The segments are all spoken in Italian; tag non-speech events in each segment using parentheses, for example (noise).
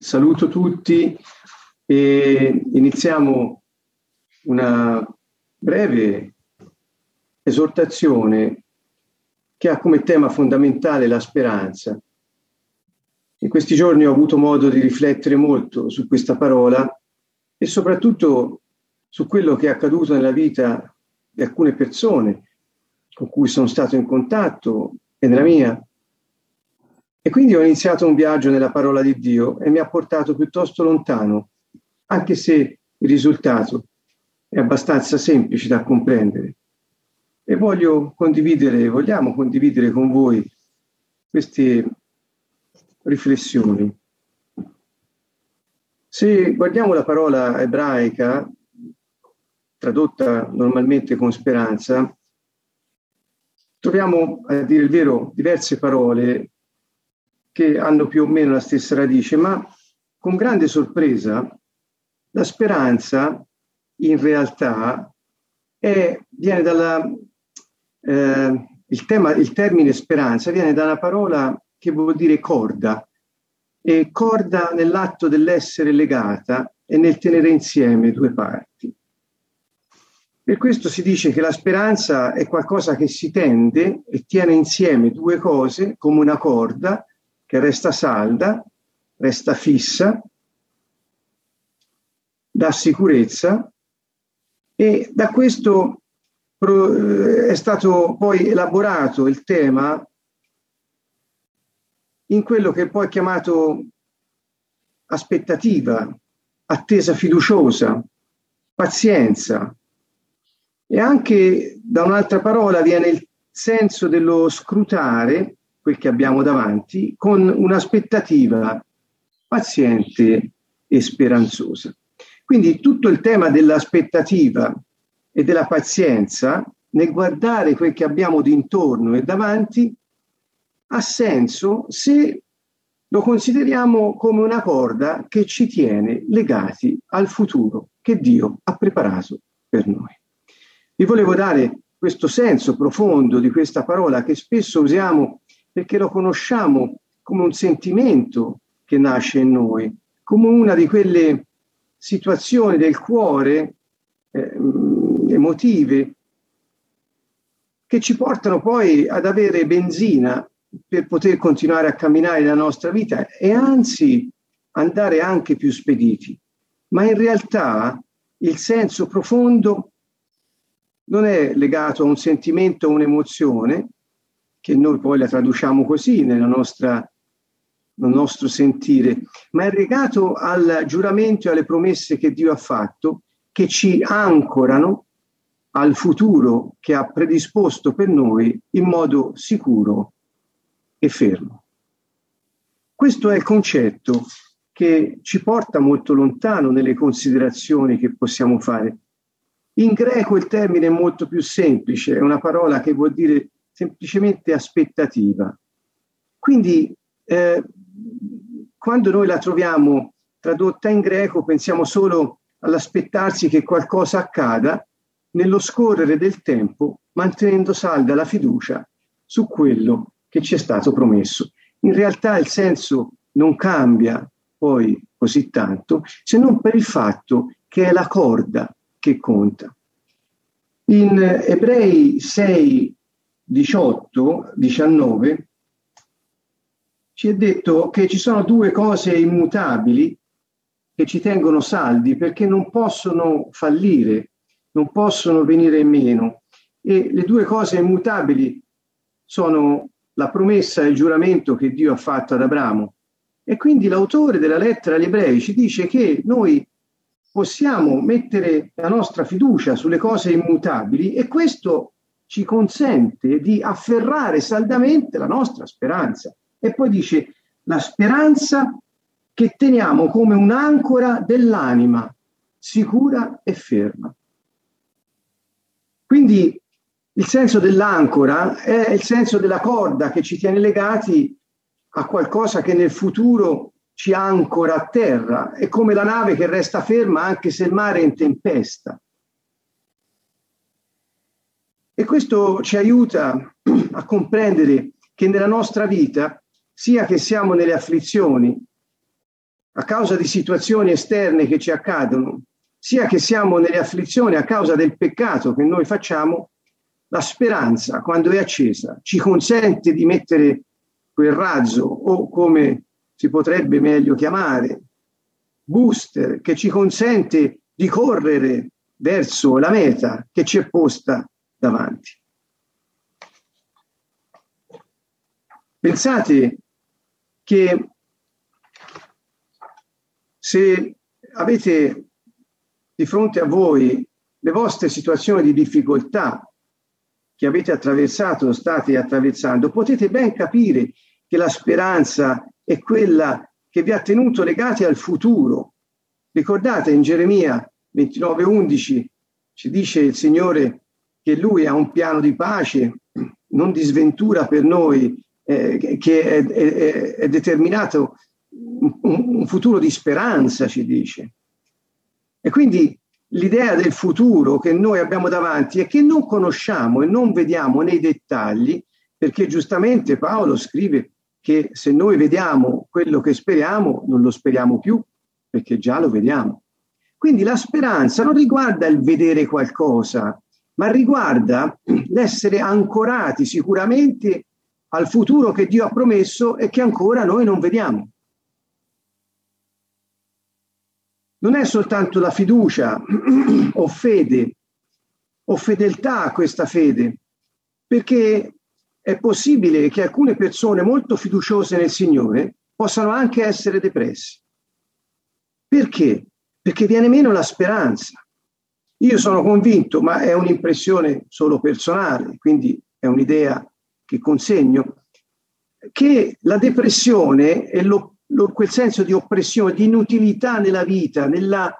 Saluto tutti e iniziamo una breve esortazione che ha come tema fondamentale la speranza. In questi giorni ho avuto modo di riflettere molto su questa parola e soprattutto su quello che è accaduto nella vita di alcune persone con cui sono stato in contatto e nella mia. E quindi ho iniziato un viaggio nella parola di Dio e mi ha portato piuttosto lontano, anche se il risultato è abbastanza semplice da comprendere. E voglio condividere, vogliamo condividere con voi queste riflessioni. Se guardiamo la parola ebraica, tradotta normalmente con speranza, troviamo, a dire il vero, diverse parole che hanno più o meno la stessa radice, ma con grande sorpresa la speranza in realtà è, viene dalla... Eh, il, tema, il termine speranza viene da una parola che vuol dire corda, e corda nell'atto dell'essere legata e nel tenere insieme due parti. Per questo si dice che la speranza è qualcosa che si tende e tiene insieme due cose come una corda che resta salda, resta fissa, dà sicurezza e da questo è stato poi elaborato il tema in quello che poi è chiamato aspettativa, attesa fiduciosa, pazienza, e anche da un'altra parola viene il senso dello scrutare quel che abbiamo davanti con un'aspettativa paziente e speranzosa. Quindi tutto il tema dell'aspettativa e della pazienza nel guardare quel che abbiamo d'intorno e davanti ha senso se lo consideriamo come una corda che ci tiene legati al futuro che Dio ha preparato per noi. Vi volevo dare questo senso profondo di questa parola che spesso usiamo perché lo conosciamo come un sentimento che nasce in noi, come una di quelle situazioni del cuore eh, emotive che ci portano poi ad avere benzina per poter continuare a camminare nella nostra vita e anzi andare anche più spediti. Ma in realtà il senso profondo non è legato a un sentimento o un'emozione, che noi poi la traduciamo così nella nostra, nel nostro sentire, ma è legato al giuramento e alle promesse che Dio ha fatto, che ci ancorano al futuro che ha predisposto per noi in modo sicuro e fermo. Questo è il concetto che ci porta molto lontano nelle considerazioni che possiamo fare. In greco il termine è molto più semplice, è una parola che vuol dire semplicemente aspettativa. Quindi eh, quando noi la troviamo tradotta in greco pensiamo solo all'aspettarsi che qualcosa accada nello scorrere del tempo, mantenendo salda la fiducia su quello che ci è stato promesso. In realtà il senso non cambia poi così tanto se non per il fatto che è la corda che conta. In Ebrei 6, 18, 19 ci è detto che ci sono due cose immutabili che ci tengono saldi perché non possono fallire, non possono venire meno. E le due cose immutabili sono la promessa e il giuramento che Dio ha fatto ad Abramo. E quindi l'autore della lettera agli ebrei ci dice che noi possiamo mettere la nostra fiducia sulle cose immutabili e questo ci consente di afferrare saldamente la nostra speranza. E poi dice la speranza che teniamo come un'ancora dell'anima, sicura e ferma. Quindi il senso dell'ancora è il senso della corda che ci tiene legati a qualcosa che nel futuro ci ancora a terra, è come la nave che resta ferma anche se il mare è in tempesta. E questo ci aiuta a comprendere che nella nostra vita, sia che siamo nelle afflizioni, a causa di situazioni esterne che ci accadono, sia che siamo nelle afflizioni a causa del peccato che noi facciamo, la speranza, quando è accesa, ci consente di mettere quel razzo o come si potrebbe meglio chiamare, booster, che ci consente di correre verso la meta che ci è posta davanti. Pensate che se avete di fronte a voi le vostre situazioni di difficoltà che avete attraversato o state attraversando, potete ben capire che la speranza è quella che vi ha tenuto legati al futuro. Ricordate in Geremia 29:11 ci dice il Signore che Lui ha un piano di pace, non di sventura per noi, eh, che è, è, è determinato un, un futuro di speranza, ci dice. E quindi l'idea del futuro che noi abbiamo davanti è che non conosciamo e non vediamo nei dettagli, perché giustamente Paolo scrive che se noi vediamo quello che speriamo, non lo speriamo più, perché già lo vediamo. Quindi la speranza non riguarda il vedere qualcosa, ma riguarda l'essere ancorati sicuramente al futuro che Dio ha promesso e che ancora noi non vediamo. non è soltanto la fiducia (clears throat) o fede o fedeltà a questa fede, perché è possibile che alcune persone molto fiduciose nel Signore possano anche essere depresse. Perché? Perché viene meno la speranza. Io sono convinto, ma è un'impressione solo personale, quindi è un'idea che consegno, che la depressione è l'opposto lo, quel senso di oppressione, di inutilità nella vita, nella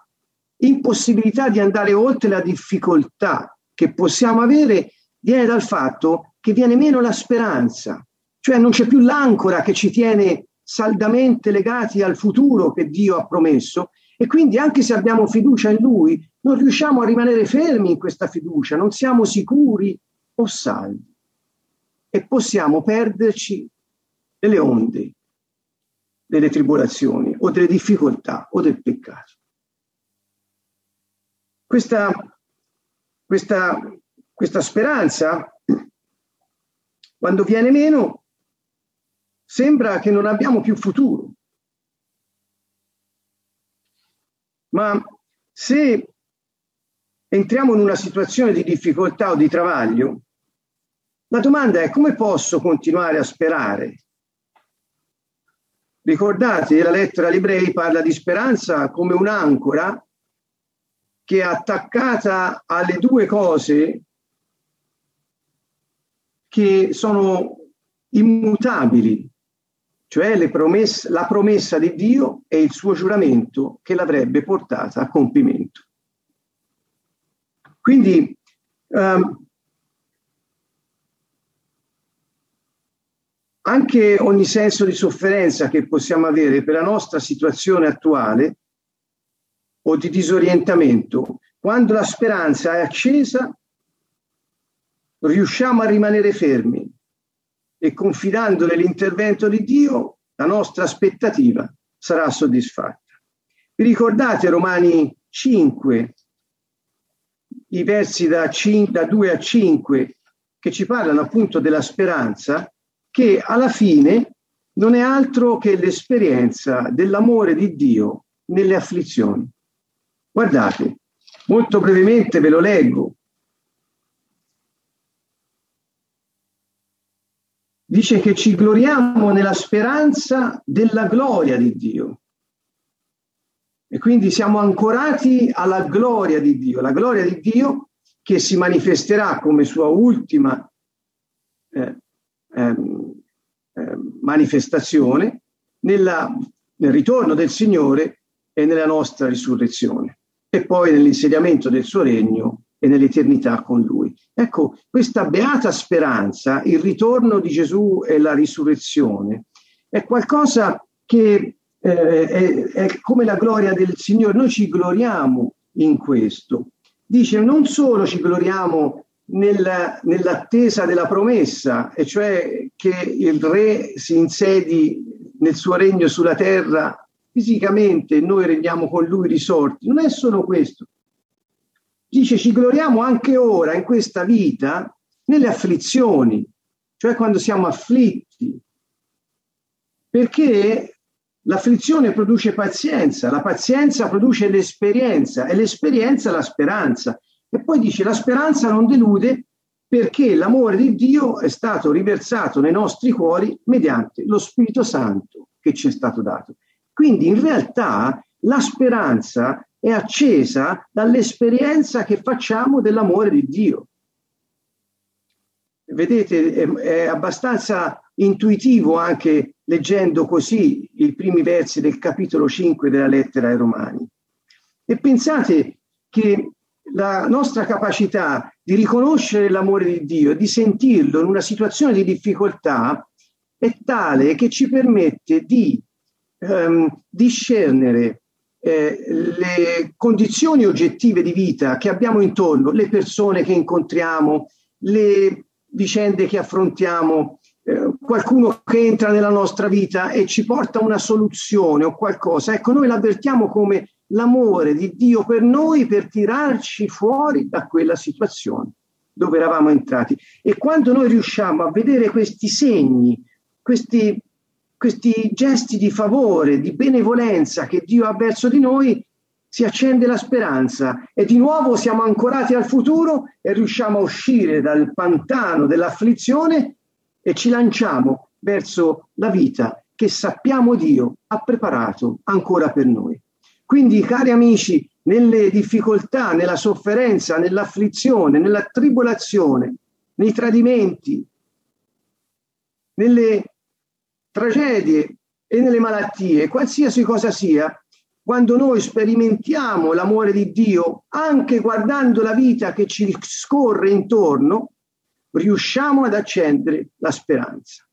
impossibilità di andare oltre la difficoltà che possiamo avere, viene dal fatto che viene meno la speranza, cioè non c'è più l'ancora che ci tiene saldamente legati al futuro che Dio ha promesso e quindi anche se abbiamo fiducia in Lui, non riusciamo a rimanere fermi in questa fiducia, non siamo sicuri o salvi e possiamo perderci nelle onde delle tribolazioni o delle difficoltà o del peccato. Questa, questa, questa speranza, quando viene meno, sembra che non abbiamo più futuro. Ma se entriamo in una situazione di difficoltà o di travaglio, la domanda è come posso continuare a sperare Ricordate, la lettera agli ebrei parla di speranza come un'ancora che è attaccata alle due cose che sono immutabili, cioè promesse, la promessa di Dio e il suo giuramento che l'avrebbe portata a compimento. Quindi um, anche ogni senso di sofferenza che possiamo avere per la nostra situazione attuale o di disorientamento, quando la speranza è accesa, riusciamo a rimanere fermi e confidando nell'intervento di Dio, la nostra aspettativa sarà soddisfatta. Vi ricordate Romani 5, i versi da, 5, da 2 a 5, che ci parlano appunto della speranza? che alla fine non è altro che l'esperienza dell'amore di Dio nelle afflizioni. Guardate, molto brevemente ve lo leggo. Dice che ci gloriamo nella speranza della gloria di Dio. E quindi siamo ancorati alla gloria di Dio, la gloria di Dio che si manifesterà come sua ultima eh, ehm, manifestazione nella, nel ritorno del Signore e nella nostra risurrezione e poi nell'insediamento del suo regno e nell'eternità con lui. Ecco, questa beata speranza, il ritorno di Gesù e la risurrezione, è qualcosa che eh, è, è, come la gloria del Signore. Noi ci gloriamo in questo. Dice, non solo ci gloriamo nella, nell'attesa della promessa, e cioè che il re si insedi nel suo regno sulla terra fisicamente noi rendiamo con lui risorti. Non è solo questo. Dice ci gloriamo anche ora in questa vita nelle afflizioni, cioè quando siamo afflitti, perché l'afflizione produce pazienza, la pazienza produce l'esperienza e l'esperienza la speranza. E poi dice la speranza non delude perché l'amore di Dio è stato riversato nei nostri cuori mediante lo Spirito Santo che ci è stato dato. Quindi in realtà la speranza è accesa dall'esperienza che facciamo dell'amore di Dio. Vedete, è, è abbastanza intuitivo anche leggendo così i primi versi del capitolo 5 della lettera ai Romani. E pensate che la nostra capacità di riconoscere l'amore di Dio e di sentirlo in una situazione di difficoltà è tale che ci permette di ehm, discernere eh, le condizioni oggettive di vita che abbiamo intorno, le persone che incontriamo, le vicende che affrontiamo, qualcuno che entra nella nostra vita e ci porta una soluzione o qualcosa. Ecco, noi l'avvertiamo come l'amore di Dio per noi per tirarci fuori da quella situazione dove eravamo entrati. E quando noi riusciamo a vedere questi segni, questi, questi gesti di favore, di benevolenza che Dio ha verso di noi, si accende la speranza e di nuovo siamo ancorati al futuro e riusciamo a uscire dal pantano dell'afflizione e ci lanciamo verso la vita che sappiamo Dio ha preparato ancora per noi. Quindi, cari amici, nelle difficoltà, nella sofferenza, nell'afflizione, nella tribolazione, nei tradimenti, nelle tragedie e nelle malattie, qualsiasi cosa sia, quando noi sperimentiamo l'amore di Dio, anche guardando la vita che ci scorre intorno, riusciamo ad accendere la speranza.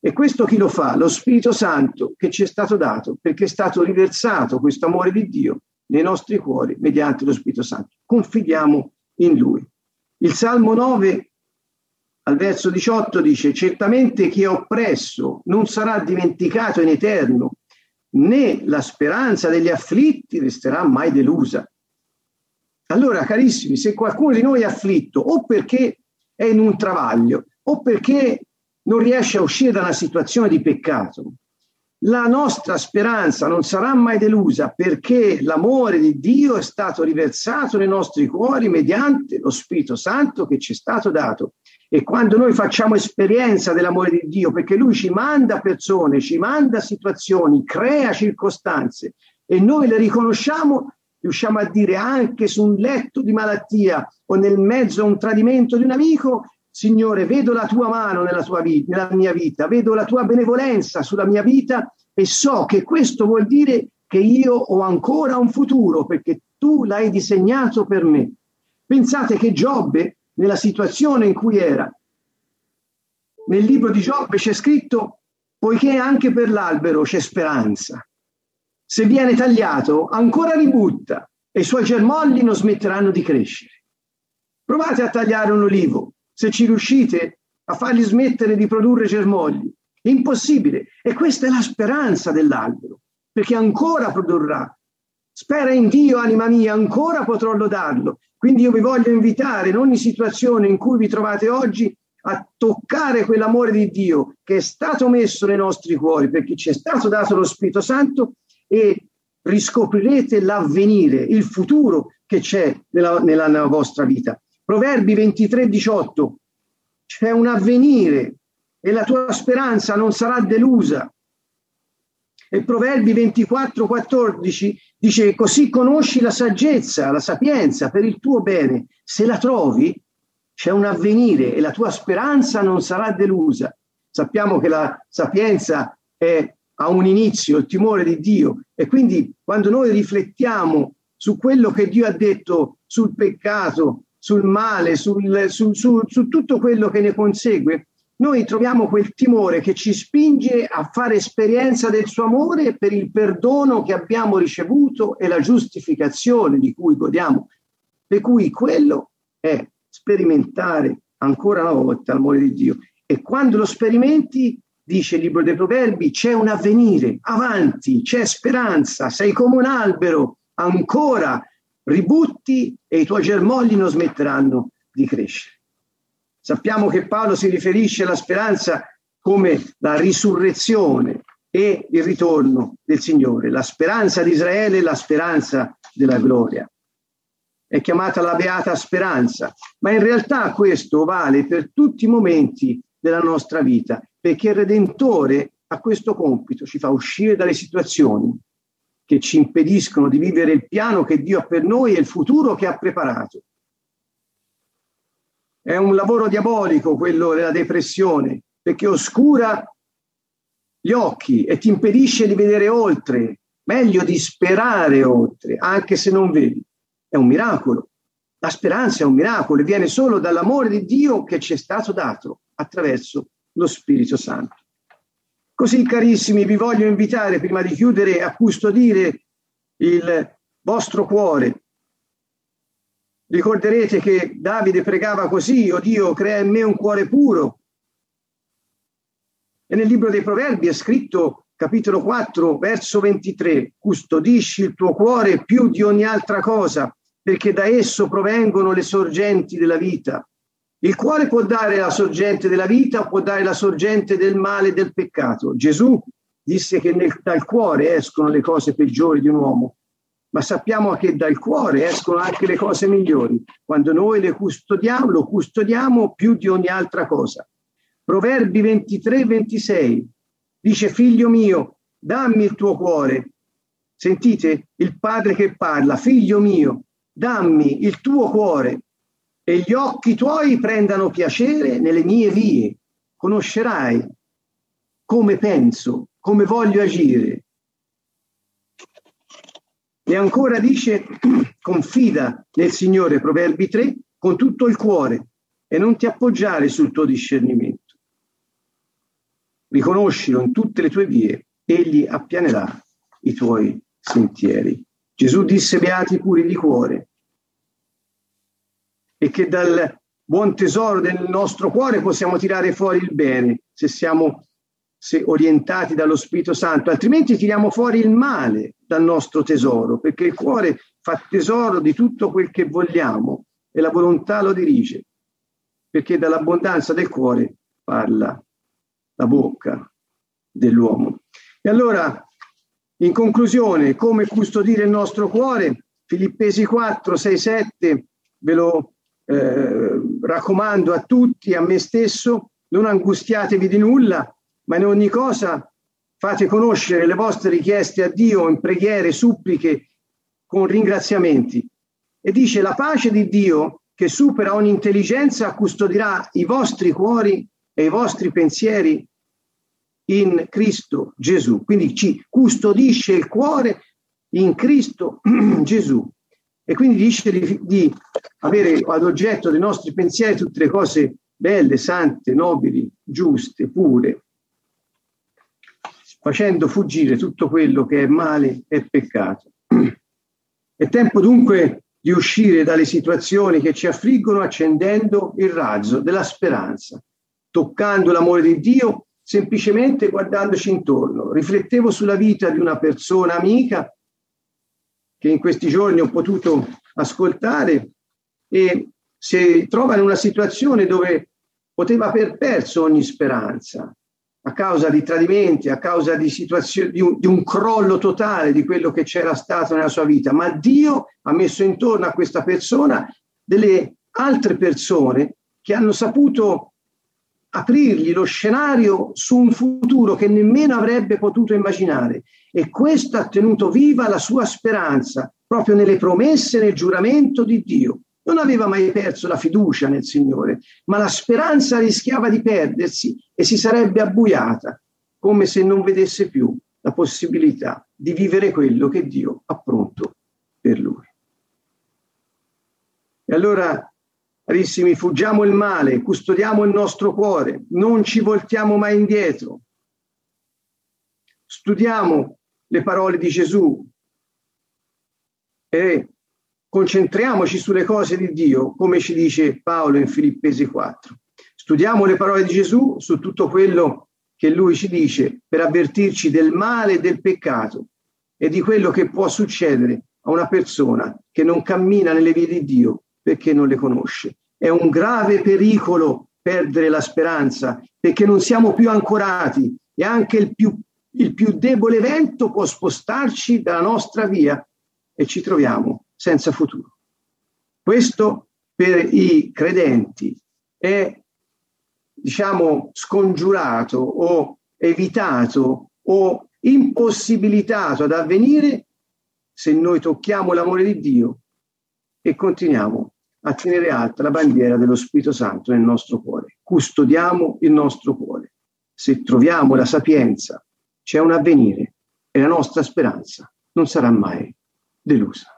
E questo chi lo fa? Lo Spirito Santo che ci è stato dato, perché è stato riversato questo amore di Dio nei nostri cuori mediante lo Spirito Santo. Confidiamo in Lui. Il Salmo 9 al verso 18 dice, certamente chi è oppresso non sarà dimenticato in eterno, né la speranza degli afflitti resterà mai delusa. Allora, carissimi, se qualcuno di noi è afflitto o perché è in un travaglio o perché non riesce a uscire da una situazione di peccato, la nostra speranza non sarà mai delusa perché l'amore di Dio è stato riversato nei nostri cuori mediante lo Spirito Santo che ci è stato dato. E quando noi facciamo esperienza dell'amore di Dio, perché Lui ci manda persone, ci manda situazioni, crea circostanze e noi le riconosciamo, riusciamo a dire anche su un letto di malattia o nel mezzo a un tradimento di un amico, Signore, vedo la tua mano nella, tua vita, nella mia vita, vedo la tua benevolenza sulla mia vita e so che questo vuol dire che io ho ancora un futuro perché tu l'hai disegnato per me. Pensate che Giobbe, nella situazione in cui era, nel libro di Giobbe c'è scritto, poiché anche per l'albero c'è speranza. Se viene tagliato, ancora ributta e i suoi germogli non smetteranno di crescere. Provate a tagliare un olivo, se ci riuscite a fargli smettere di produrre germogli. Impossibile. E questa è la speranza dell'albero, perché ancora produrrà. Spera in Dio, anima mia, ancora potrò lodarlo. Quindi io vi voglio invitare in ogni situazione in cui vi trovate oggi a toccare quell'amore di Dio che è stato messo nei nostri cuori, perché ci è stato dato lo Spirito Santo e riscoprirete l'avvenire, il futuro che c'è nella, nella, vostra vita. Proverbi 23, 18. C'è un avvenire e la tua speranza non sarà delusa. E Proverbi 24, 14 dice così conosci la saggezza, la sapienza per il tuo bene. Se la trovi, c'è un avvenire e la tua speranza non sarà delusa. Sappiamo che la sapienza è, ha un inizio, il timore di Dio e quindi quando noi riflettiamo su quello che Dio ha detto sul peccato, sul male, sul, su, su, su tutto quello che ne consegue, noi troviamo quel timore che ci spinge a fare esperienza del suo amore per il perdono che abbiamo ricevuto e la giustificazione di cui godiamo. Per cui quello è sperimentare ancora una volta l'amore di Dio. E quando lo sperimenti dice il libro dei proverbi, c'è un avvenire, avanti, c'è speranza, sei come un albero, ancora ributti e i tuoi germogli non smetteranno di crescere. Sappiamo che Paolo si riferisce alla speranza come la risurrezione e il ritorno del Signore, la speranza di Israele e la speranza della gloria. È chiamata la beata speranza, ma in realtà questo vale per tutti i momenti della nostra vita, perché il Redentore a questo compito ci fa uscire dalle situazioni che ci impediscono di vivere il piano che Dio ha per noi e il futuro che ha preparato. È un lavoro diabolico quello della depressione, perché oscura gli occhi e ti impedisce di vedere oltre, meglio di sperare oltre, anche se non vedi. È un miracolo. La speranza è un miracolo e viene solo dall'amore di Dio che ci è stato dato attraverso lo Spirito Santo. Così, carissimi, vi voglio invitare, prima di chiudere, a custodire il vostro cuore. Ricorderete che Davide pregava così, o Dio, crea in me un cuore puro. E nel libro dei Proverbi è scritto, capitolo 4, verso 23, custodisci il tuo cuore più di ogni altra cosa, perché da esso provengono le sorgenti della vita. Il cuore può dare la sorgente della vita o può dare la sorgente del male e del peccato. Gesù disse che nel, dal cuore escono le cose peggiori di un uomo, ma sappiamo che dal cuore escono anche le cose migliori. Quando noi le custodiamo, lo custodiamo più di ogni altra cosa. Proverbi 23, 26 dice, figlio mio, dammi il tuo cuore. Sentite il padre che parla, figlio mio, dammi il tuo cuore e gli occhi tuoi prendano piacere nelle mie vie. Conoscerai come penso, come voglio agire. E ancora dice, (clears throat) confida nel Signore, Proverbi 3, con tutto il cuore e non ti appoggiare sul tuo discernimento. Riconoscilo in tutte le tue vie, egli appianerà i tuoi sentieri. Gesù disse, beati puri di cuore, e che dal buon tesoro del nostro cuore possiamo tirare fuori il bene se siamo se orientati dallo Spirito Santo, altrimenti tiriamo fuori il male dal nostro tesoro, perché il cuore fa tesoro di tutto quel che vogliamo e la volontà lo dirige, perché dall'abbondanza del cuore parla la bocca dell'uomo. E allora, in conclusione, come custodire il nostro cuore? Filippesi 4, 6, 7, ve lo eh, raccomando a tutti, a me stesso, non angustiatevi di nulla, ma in ogni cosa fate conoscere le vostre richieste a Dio in preghiere, suppliche, con ringraziamenti. E dice la pace di Dio che supera ogni intelligenza custodirà i vostri cuori e i vostri pensieri in Cristo Gesù. Quindi ci custodisce il cuore in Cristo (clears throat) Gesù. E quindi dice di, di avere ad oggetto dei nostri pensieri tutte le cose belle, sante, nobili, giuste, pure, facendo fuggire tutto quello che è male e peccato. È tempo dunque di uscire dalle situazioni che ci affliggono accendendo il razzo della speranza, toccando l'amore di Dio semplicemente guardandoci intorno. Riflettevo sulla vita di una persona amica che in questi giorni ho potuto ascoltare e si trova in una situazione dove poteva aver perso ogni speranza a causa di tradimenti, a causa di, di, un, di un crollo totale di quello che c'era stato nella sua vita, ma Dio ha messo intorno a questa persona delle altre persone che hanno saputo aprirgli lo scenario su un futuro che nemmeno avrebbe potuto immaginare. E questo ha tenuto viva la sua speranza proprio nelle promesse e nel giuramento di Dio. Non aveva mai perso la fiducia nel Signore, ma la speranza rischiava di perdersi e si sarebbe abbuiata, come se non vedesse più la possibilità di vivere quello che Dio ha pronto per lui. E allora Carissimi, fuggiamo il male, custodiamo il nostro cuore, non ci voltiamo mai indietro. Studiamo le parole di Gesù e concentriamoci sulle cose di Dio, come ci dice Paolo in Filippesi 4. Studiamo le parole di Gesù su tutto quello che lui ci dice per avvertirci del male e del peccato e di quello che può succedere a una persona che non cammina nelle vie di Dio perché non le conosce. È un grave pericolo perdere la speranza perché non siamo più ancorati e anche il più, il più debole vento può spostarci dalla nostra via e ci troviamo senza futuro. Questo per i credenti è, diciamo, scongiurato o evitato o impossibilitato ad avvenire se noi tocchiamo l'amore di Dio e continuiamo a tenere alta la bandiera dello Spirito Santo nel nostro cuore. Custodiamo il nostro cuore. Se troviamo la sapienza, c'è un avvenire e la nostra speranza non sarà mai delusa.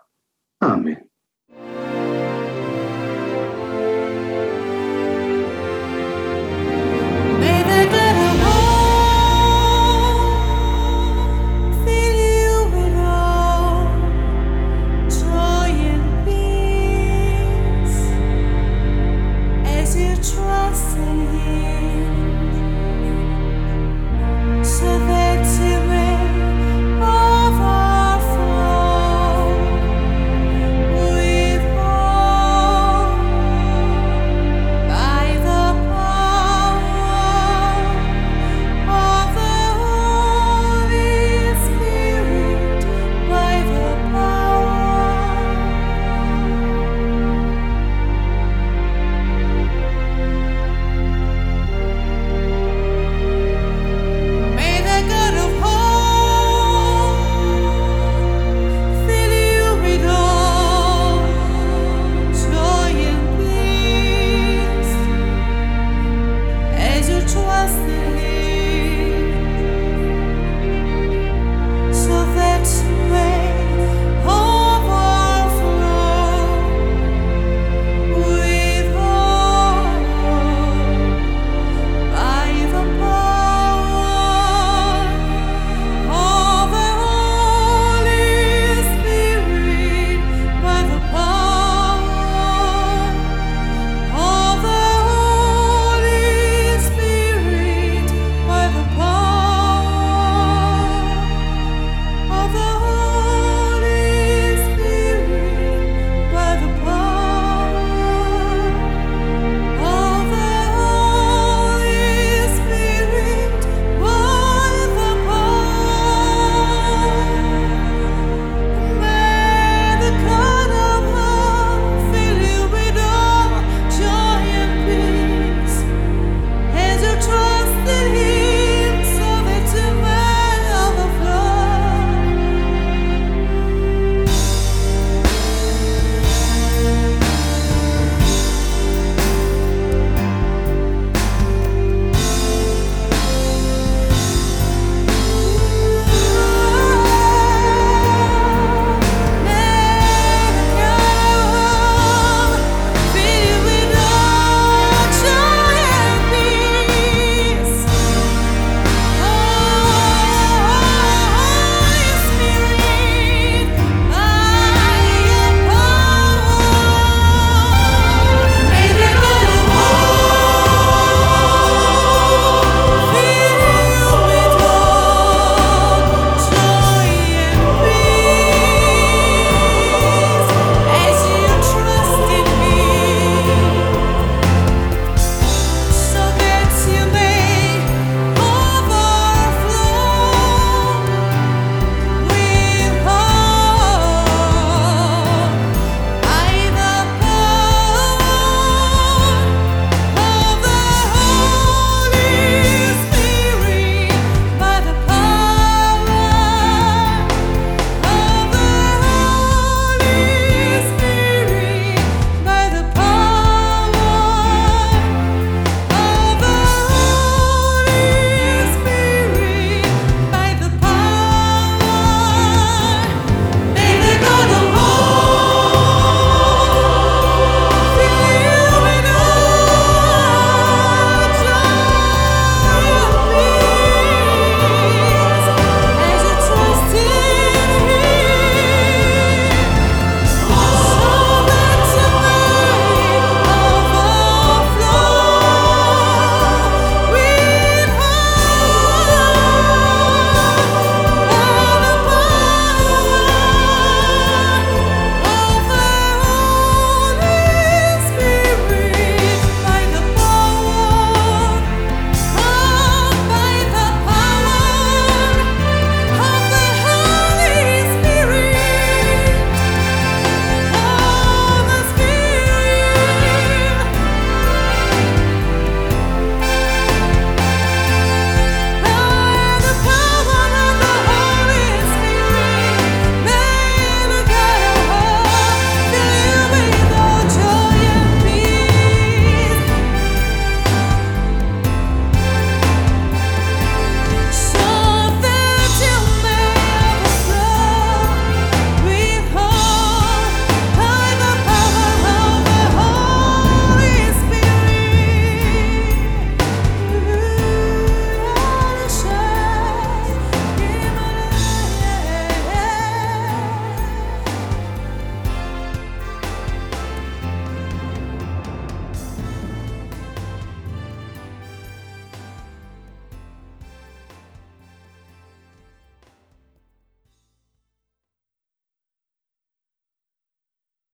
Amen.